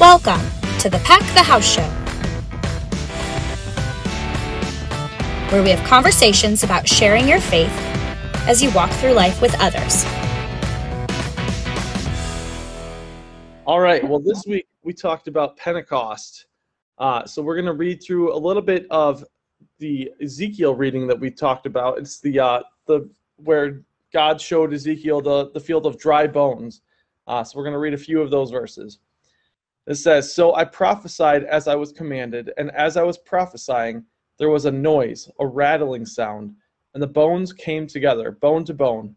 Welcome to the Pack the House Show, where we have conversations about sharing your faith as you walk through life with others. All right. Well, this week we talked about Pentecost. Uh, so we're going to read through a little bit of the Ezekiel reading that we talked about. It's the uh, the where God showed Ezekiel the, the field of dry bones. Uh, so we're going to read a few of those verses. It says, So I prophesied as I was commanded, and as I was prophesying, there was a noise, a rattling sound, and the bones came together, bone to bone.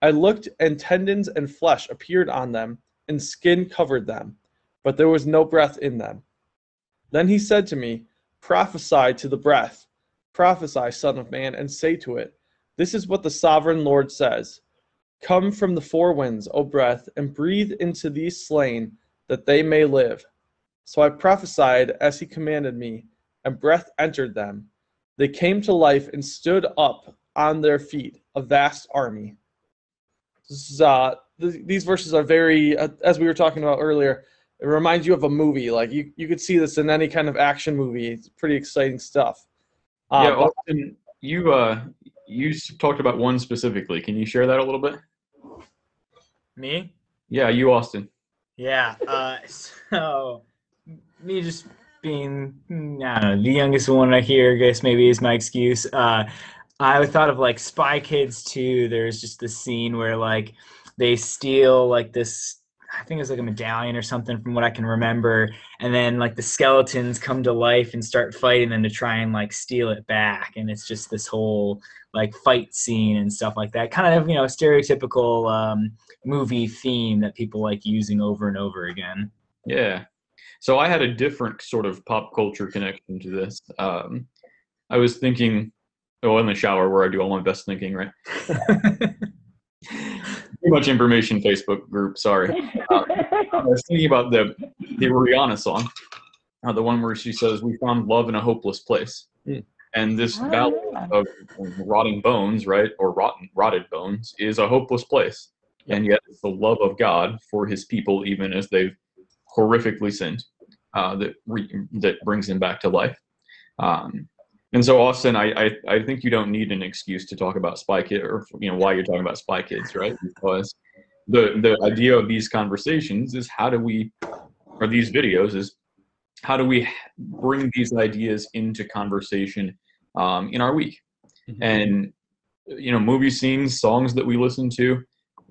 I looked, and tendons and flesh appeared on them, and skin covered them, but there was no breath in them. Then he said to me, Prophesy to the breath. Prophesy, Son of Man, and say to it, This is what the sovereign Lord says Come from the four winds, O breath, and breathe into these slain, that they may live. So I prophesied as he commanded me, and breath entered them. They came to life and stood up on their feet, a vast army. Is, uh, th- these verses are very, uh, as we were talking about earlier, it reminds you of a movie. Like you, you could see this in any kind of action movie. It's pretty exciting stuff. Uh, yeah, Austin, you uh, you talked about one specifically. Can you share that a little bit? Me? Yeah, you, Austin. Yeah. Uh, so me just being I know the youngest one here. I guess maybe is my excuse. Uh, I thought of like Spy Kids too. There's just this scene where like they steal like this I think it was like a medallion or something from what I can remember. And then like the skeletons come to life and start fighting them to try and like steal it back. And it's just this whole like fight scene and stuff like that. Kind of, you know, stereotypical um, movie theme that people like using over and over again. Yeah. So I had a different sort of pop culture connection to this. Um, I was thinking, oh, in the shower where I do all my best thinking, right? too much information Facebook group. Sorry. Uh, I was thinking about the the Rihanna song, uh, the one where she says, "We found love in a hopeless place," mm. and this oh, valley of rotting bones, right, or rotten rotted bones, is a hopeless place, and yet it's the love of God for His people, even as they've horrifically sinned, uh, that re- that brings them back to life. Um, and so, Austin, I, I, I think you don't need an excuse to talk about Spy Kids, or you know why you're talking about Spy Kids, right? Because the the idea of these conversations is how do we, or these videos is how do we bring these ideas into conversation um, in our week, mm-hmm. and you know, movie scenes, songs that we listen to,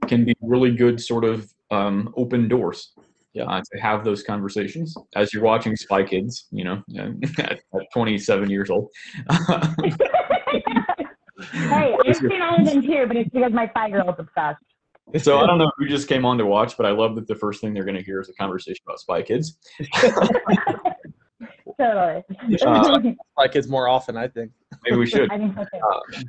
can be really good sort of um, open doors yeah. Uh, to have those conversations as you're watching Spy Kids, you know, at, at 27 years old. hey, I've seen all of them too, but it's because my five year old's obsessed. So I don't know who just came on to watch, but I love that the first thing they're going to hear is a conversation about Spy Kids. totally. Uh, Spy Kids more often, I think. Maybe we should. I think so too. Um,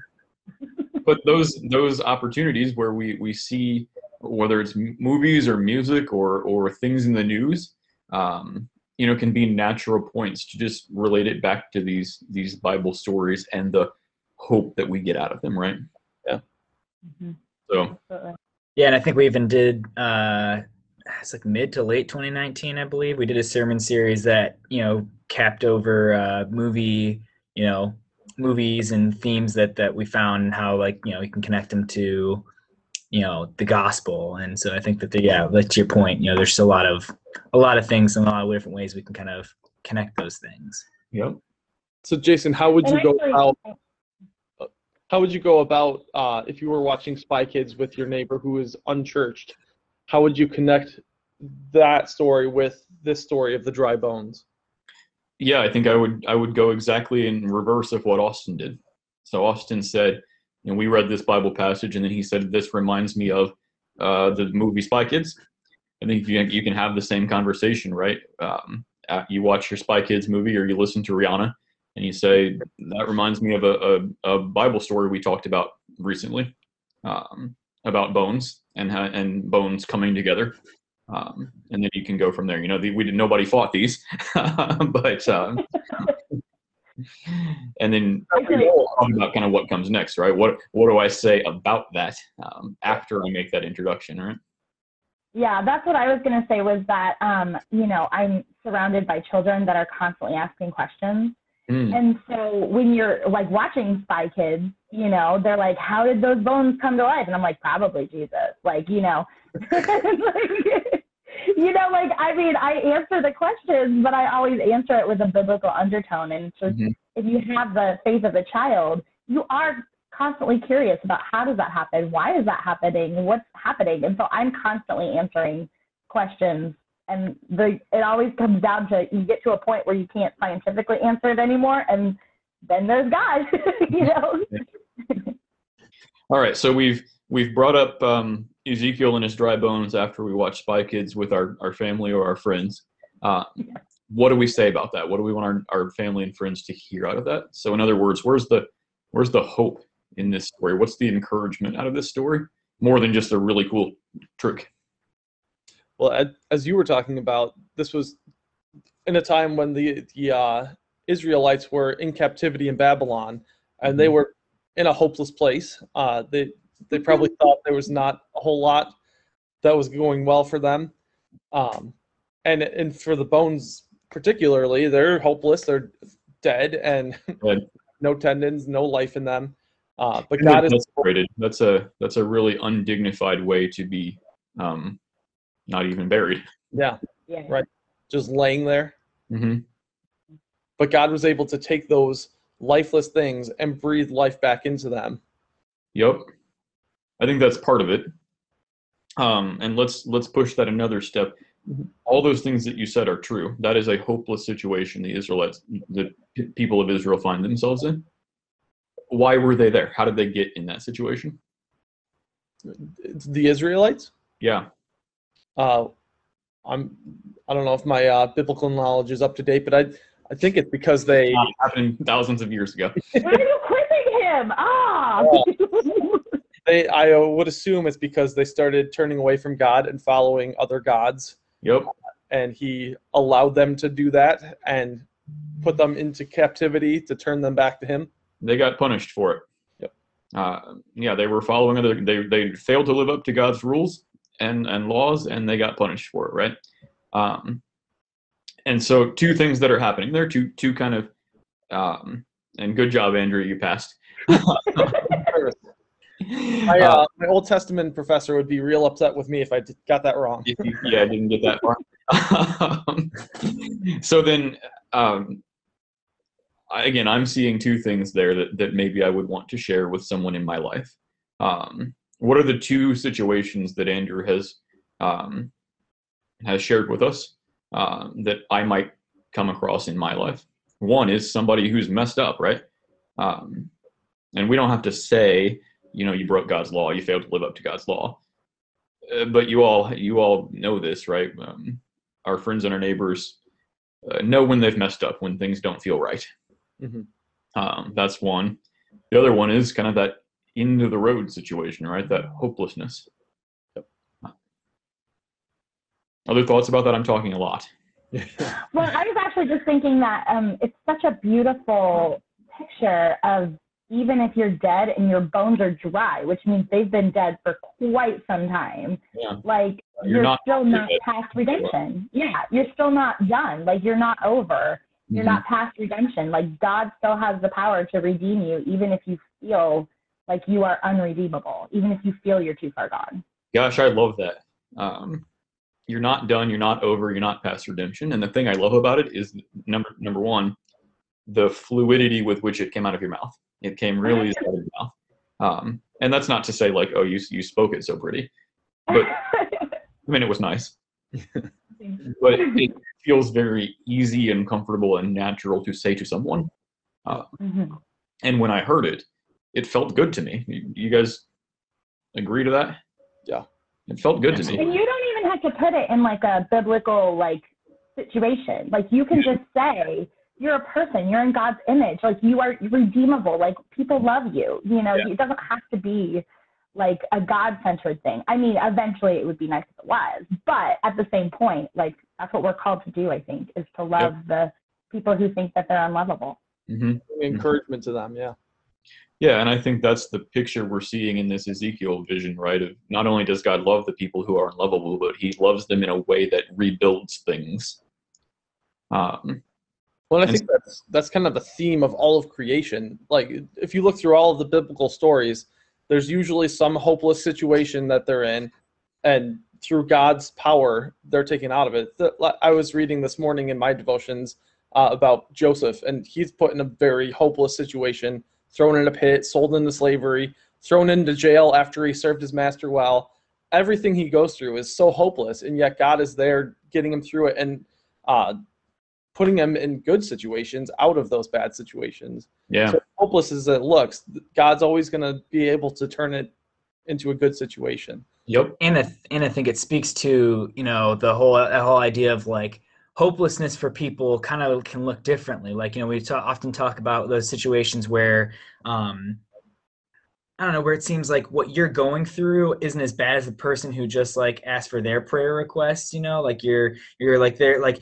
but those those opportunities where we we see whether it's movies or music or or things in the news um, you know can be natural points to just relate it back to these these bible stories and the hope that we get out of them right? Yeah. Mm-hmm. so. Yeah and i think we even did uh it's like mid to late 2019 i believe we did a sermon series that you know capped over uh movie you know movies and themes that that we found and how like you know you can connect them to you know the gospel. And so i think that the yeah that's your point you know there's a lot of a lot of things and a lot of different ways we can kind of connect those things. Yep so jason how would you go about how would you go about uh, if you were watching spy kids with your neighbor who is unchurched how would you connect that story with this story of the dry bones? Yeah i think i would i would go exactly in reverse of what austin did. So austin said and we read this Bible passage, and then he said, "This reminds me of uh, the movie Spy Kids." I think you you can have the same conversation, right? Um, you watch your Spy Kids movie, or you listen to Rihanna, and you say, "That reminds me of a, a, a Bible story we talked about recently um, about bones and and bones coming together." Um, and then you can go from there. You know, the, we did nobody fought these, but um, and then about kind of what comes next, right? What what do I say about that um, after I make that introduction, right? Yeah, that's what I was going to say was that, um, you know, I'm surrounded by children that are constantly asking questions. Mm. And so when you're like watching Spy Kids, you know, they're like, how did those bones come to life? And I'm like, probably Jesus. Like, you know, like, you know, like, I mean, I answer the questions, but I always answer it with a biblical undertone. And so Mhm. if you have the faith of a child, you are constantly curious about how does that happen? Why is that happening? What's happening? And so I'm constantly answering questions. And the it always comes down to you get to a point where you can't scientifically answer it anymore, and then there's God, you know. All right, so we've we've brought up um, Ezekiel and his dry bones after we watch Spy Kids with our, our family or our friends. Uh, what do we say about that? What do we want our, our family and friends to hear out of that? So, in other words, where's the where's the hope in this story? What's the encouragement out of this story? More than just a really cool trick. Well, as you were talking about, this was in a time when the the uh, Israelites were in captivity in Babylon, and they Mhm. were in a hopeless place. Uh, they they probably thought there was not a whole lot that was going well for them, um, and and for the bones particularly, they're hopeless. They're dead and Dead. no tendons, no life in them. Uh, but And God is desecrated. That's a that's a really undignified way to be um, not even buried. yeah Yeah. Right. just laying there. hmm but God was able to take those lifeless things and breathe life back into them. Yep. I think that's part of it. Um, and let's let's push that another step. Mhm. All those things that you said are true. That is a hopeless situation the Israelites, the people of Israel, find themselves in. Why were they there? How did they get in that situation? The Israelites. Yeah, Uh, I'm. I don't know if my uh, biblical knowledge is up to date, but I. I think it's because they. Not happened thousands of years ago. Why are you quizzing him? Ah. They. I would assume it's because they started turning away from God and following other gods, Yep. and He allowed them to do that and put them into captivity to turn them back to Him. They got punished for it. Yep. Uh, yeah, they were following other. They they failed to live up to God's rules and and laws, and they got punished for it. Right. Um, and so two things that are happening there. Two two kind of. Um, and good job, Andrew. You passed. My, Uh, uh, my Old Testament professor would be real upset with me if I d- got that wrong. yeah, I didn't get that far. Um, so then, um, I, again, I'm seeing two things there that, that maybe I would want to share with someone in my life. Um, what are the two situations that Andrew has um, has shared with us um, that I might come across in my life? One is somebody who's messed up, right? Um, and we don't have to say, you know, you broke God's law, you failed to live up to God's law. Uh, but you all you all know this right? Um, our friends and our neighbors uh, know when they've messed up when things don't feel right. Mhm. um, that's one. The other one is kind of that end of the road situation right? That hopelessness. Yep. other thoughts about that? I'm talking a lot. Well, I was actually just thinking that um, it's such a beautiful picture of even if you're dead and your bones are dry, which means they've been dead for quite some time. Yeah. Like You're you're, not still not past redemption. Yeah, you're still not done. Like you're not over. You're not past redemption. Like God still has the power to redeem you, even if you feel like you are unredeemable, even if you feel you're too far gone. gosh i love that um, you're not done you're not over you're not past redemption and the thing i love about it is number number one the fluidity with which it came out of your mouth it came really easy out of your mouth. Um, and that's not to say like oh you, you spoke it so pretty But- i mean it was nice. But it feels very easy and comfortable and natural to say to someone. Mhm. and when i heard it it felt good to me. You, you guys agree to that? Yeah. it felt good to me. And you don't even have to put it in like a biblical like situation. Like you can just say you're a person, you're in God's image, like you are redeemable, like people love you. You know, Yeah. it doesn't have to be like a God centered thing. I mean, eventually it would be nice if it was, but at the same point, like that's what we're called to do, I think, is to love the people who think that they're unlovable. hmm encouragement to them. Yeah. Yeah, and I think that's the picture we're seeing in this Ezekiel vision, right? Of not only does God love the people who are unlovable, but He loves them in a way that rebuilds things. Um, Well, I think that's that's kind of the theme of all of creation. Like if you look through all of the biblical stories, there's usually some hopeless situation that they're in, and through God's power, they're taken out of it. I was reading this morning in my devotions uh, about Joseph, and he's put in a very hopeless situation, thrown in a pit, sold into slavery, thrown into jail after he served his master well. Everything he goes through is so hopeless, and yet God is there getting him through it. And uh, putting them in good situations out of those bad situations. yeah, So hopeless as it looks, God's always going to be able to turn it into a good situation. yep, and I, th- and I think it speaks to you know the whole the whole idea of like hopelessness for people kind of can look differently. Like you know we ta- often talk about those situations where um i don't know where it seems like what you're going through isn't as bad as the person who just like asked for their prayer request you know? Like you're you're like they're like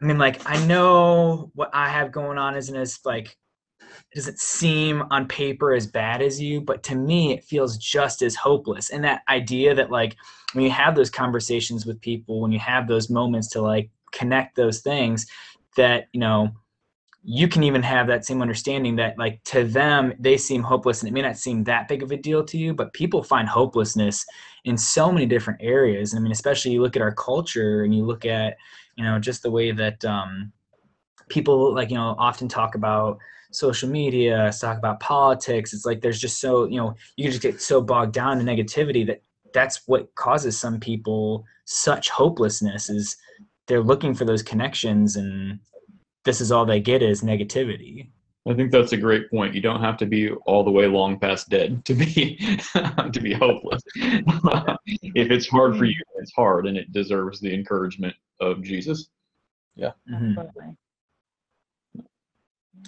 i mean like i know what i have going on isn't as like doesn't seem on paper as bad as you, but to me, it feels just as hopeless. And that idea that, like, when you have those conversations with people, when you have those moments to like connect those things, that, you know, you can even have that same understanding that, like, to them, they seem hopeless and it may not seem that big of a deal to you, but people find hopelessness in so many different areas. I mean, especially you look at our culture and you look at, you know, just the way that, um, people like you know often talk about social media talk about politics it's like there's just so you know you can just get so bogged down in negativity that that's what causes some people such hopelessness is they're looking for those connections and this is all they get is negativity I think that's a great point. You don't have to be all the way long past dead to be to be hopeless. if it's hard for you, it's hard, and it deserves the encouragement of Jesus. Mhm. Absolutely.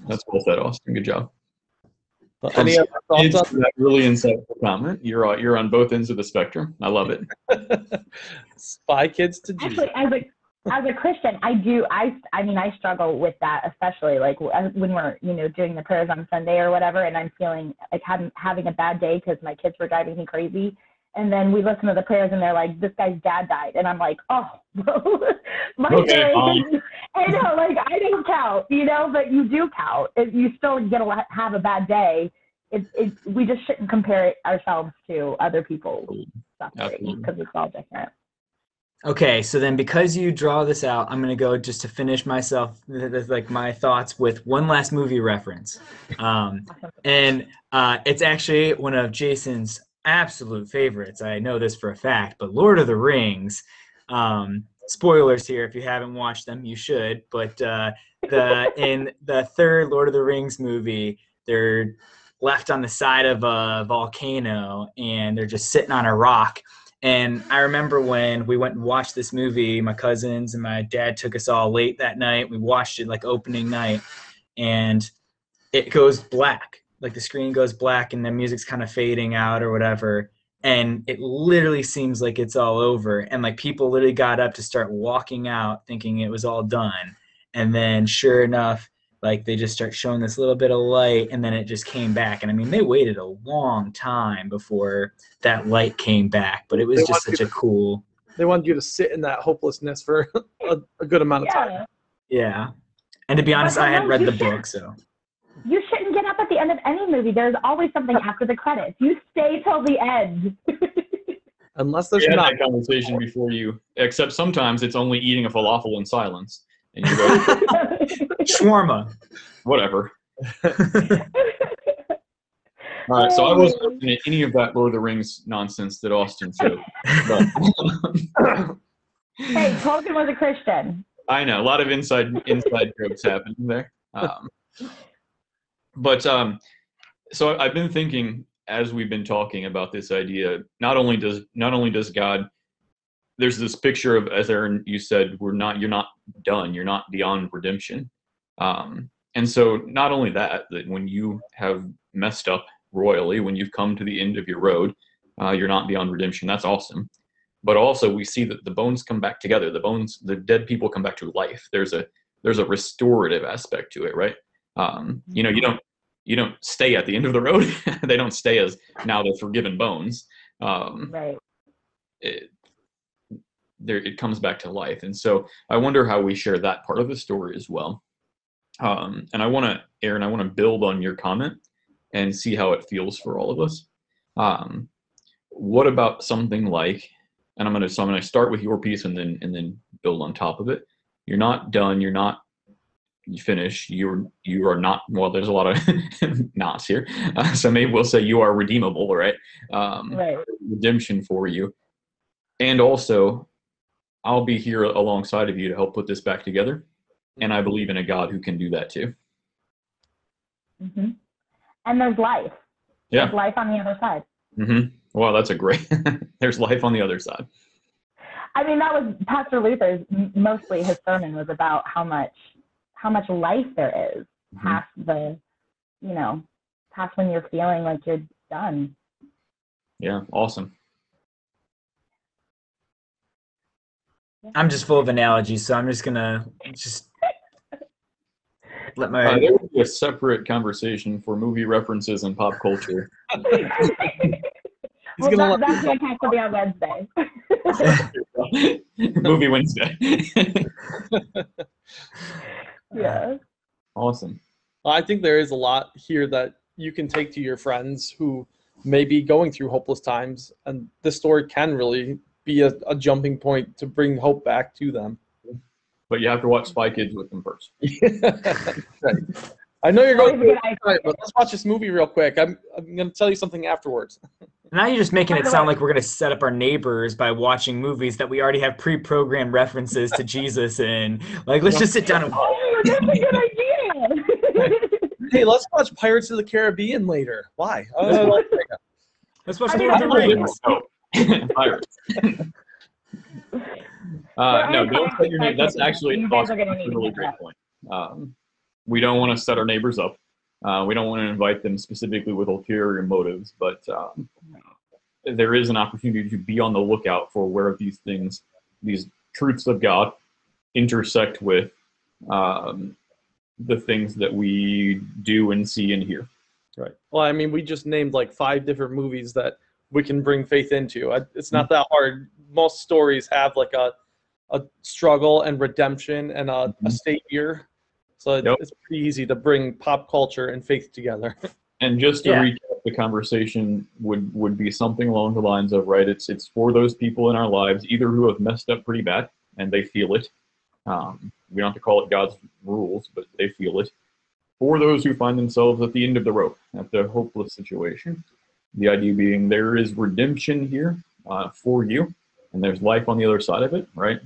That's well said, Austin. Good job. Any other thoughts on that really insightful comment. You're on, you're on both ends of the spectrum. I love it. Spy Kids to Jesus? Actually, as a as a Christian, I do. I I mean, I struggle with that, especially like uh, when we're you know doing the prayers on Sunday or whatever, and I'm feeling like having having a bad day because my kids were driving me crazy. And then we listen to the prayers, and they're like, "This guy's dad died," and I'm like, "Oh, bro, my Okay, day." Um, I know, like I don't count, you know, but you do count. If you still get to have a bad day. It, it, we just shouldn't compare it ourselves to other people's mm, suffering Absolutely. because it's all different. Okay, so then because you draw this out, I'm gonna go just to finish myself, like my thoughts with one last movie reference, um, and uh, it's actually one of Jason's absolute favorites. I know this for a fact, but Lord of the Rings. Um, spoilers here if you haven't watched them, you should. But uh, the in the third Lord of the Rings movie, they're left on the side of a volcano and they're just sitting on a rock and I remember when we went and watched this movie, my cousins and my dad took us all late that night. We watched it like opening night and it goes black. Like the screen goes black and the music's kind of fading out or whatever. And it literally seems like it's all over. And like people literally got up to start walking out thinking it was all done. And then sure enough, like they just start showing this little bit of light and then it just came back. And I mean, they waited a long time before that light came back, but it was They just want such a cool, They wanted you to sit in that hopelessness for a, a good amount of time. Yeah. yeah. And to be honest, I hadn't read the should- book, so You shouldn't get up at the end of any movie. There's always something after the credits. You stay till the end. Unless there's We not. that conversation before you, except sometimes it's only eating a falafel in silence, and you go, shawarma. whatever. All right, so I wasn't listening to any of that Lord of the Rings nonsense that Austin showed. Hey, Tolkien was a Christian. I know a lot of inside inside jokes happening there. Um, but um, so I've been thinking as we've been talking about this idea. Not only does not only does God, there's this picture of as Aaron you said, we're not you're not done. You're not beyond redemption. Um, and so not only that, that when you have messed up royally, when you've come to the end of your road, uh, you're not beyond redemption. That's awesome but also we see that the bones come back together the bones the dead people come back to life there's a there's a restorative aspect to it right um, you know you don't you don't stay at the end of the road. they don't stay as now they're forgiven bones. Um, Right. it, there it comes back to life. And so i wonder how we share that part of the story as well. Um, and i want to aaron i want to build on your comment and see how it feels for all of us. Um, what about something like and i'm going to so i'm going to start with your piece and then and then build on top of it. You're not done you're not you finish you're you are not well there's a lot of knots here. Uh, so maybe we'll say you are redeemable right? Um, Right. redemption for you. And also, I'll be here alongside of you to help put this back together. And I believe in a God who can do that too. hmm And there's life. Yeah. There's life on the other side. Mm-hmm. Wow, that's a great. There's life on the other side. I mean, that was Pastor Luther's. Mostly his sermon was about how much, how much life there is Mhm. past the, you know, past when you're feeling like you're done. Yeah, awesome. I'm just full of analogies, so I'm just gonna just let my Uh, there would be a separate conversation for movie references and pop culture. well, gonna that, that's going to have to be on Wednesday. Movie Wednesday. yeah. awesome. I think there is a lot here that you can take to your friends who may be going through hopeless times, and this story can really be a, a jumping point to bring hope back to them. But you have to watch Spy Kids with them first. right. I know you're going to good idea. right, but let's watch this movie real quick. I'm, I'm going to tell you something afterwards. Now you're just making it sound like we're gonna set up our neighbors by watching movies that we already have pre-programmed references to Jesus in. Like, let's just sit down and Oh, that's a good idea. Hey, let's watch Pirates of the Caribbean later. Why? Uh, let's watch I mean, Lord of the Rings. Pirates. Uh, no, don't set your name. That's actually You guys awesome. are gonna That's a really great that. point. Um, we don't want to set our neighbors up. Uh, we don't want to invite them specifically with ulterior motives, but um, there is an opportunity to be on the lookout for where these things, these truths of God, intersect with um, the things that we do and see and hear. Right. Well, I mean, we just named like five different movies that we can bring faith into. It's not that hard. Most stories have like a a struggle and redemption and a, a Mhm. savior. So it, Yep. it's pretty easy to bring pop culture and faith together. And just to Yeah. recap, the conversation would would be something along the lines of right. It's it's for those people in our lives either who have messed up pretty bad and they feel it. Um, we don't have to call it God's rules, but they feel it. For those who find themselves at the end of the rope, at the hopeless situation, the idea being there is redemption here uh, for you, and there's life on the other side of it. Right?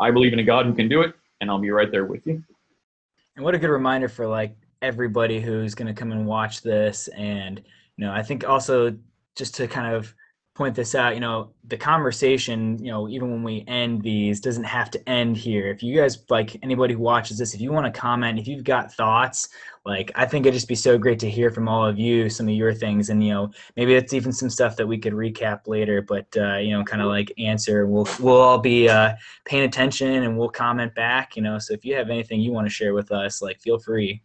I believe in a God who can do it, and I'll be right there with you. And what a good reminder for like everybody who's going to come and watch this. And, you know, I think also just to kind of point this out, you know, the conversation, you know, even when we end these doesn't have to end here. If you guys like anybody who watches this, if you want to comment, if you've got thoughts, like I think it'd just be so great to hear from all of you some of your things and you know maybe it's even some stuff that we could recap later but uh, you know kind of like answer we'll we'll all be uh, paying attention and we'll comment back you know so if you have anything you want to share with us like feel free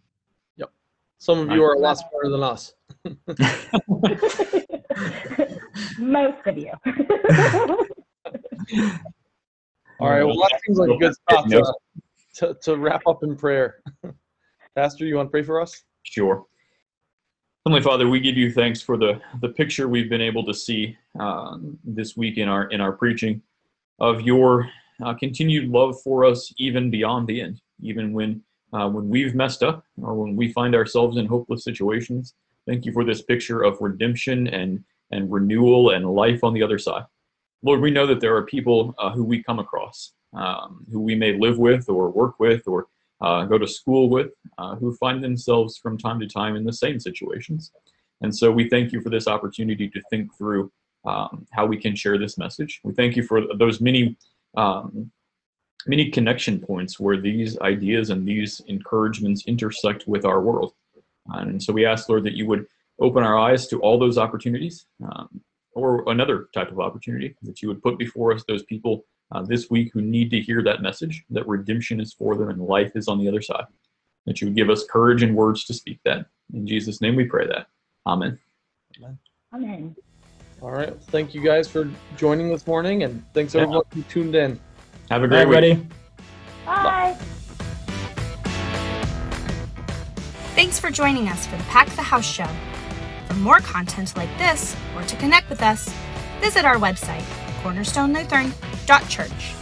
Yep. Some of you are a lot smarter than us. Most of you. All right. Well, that seems like a good spot to, to, to wrap up in prayer. Pastor, you want to pray for us? Sure. Heavenly Father, we give you thanks for the, the picture we've been able to see um, this week in our in our preaching of your uh, continued love for us, even beyond the end, even when uh, when we've messed up or when we find ourselves in hopeless situations. Thank you for this picture of redemption and and renewal and life on the other side. Lord, we know that there are people uh, who we come across, um, who we may live with or work with or uh, go to school with, uh, who find themselves from time to time in the same situations. And so we thank you for this opportunity to think through um, how we can share this message. We thank you for those many, um, many connection points where these ideas and these encouragements intersect with our world. And so we ask, Lord, that you would open our eyes to all those opportunities um, or another type of opportunity that you would put before us those people uh, this week who need to hear that message that redemption is for them and life is on the other side. That you would give us courage and words to speak that. In Jesus' name we pray that. Amen. Amen. Amen. All right. Thank you guys for joining this morning and thanks yeah. everyone who tuned in. Have a great Bye, week. Everybody. Bye. Bye. Thanks for joining us for the Pack the House show more content like this or to connect with us, visit our website, cornerstonelutheran.church.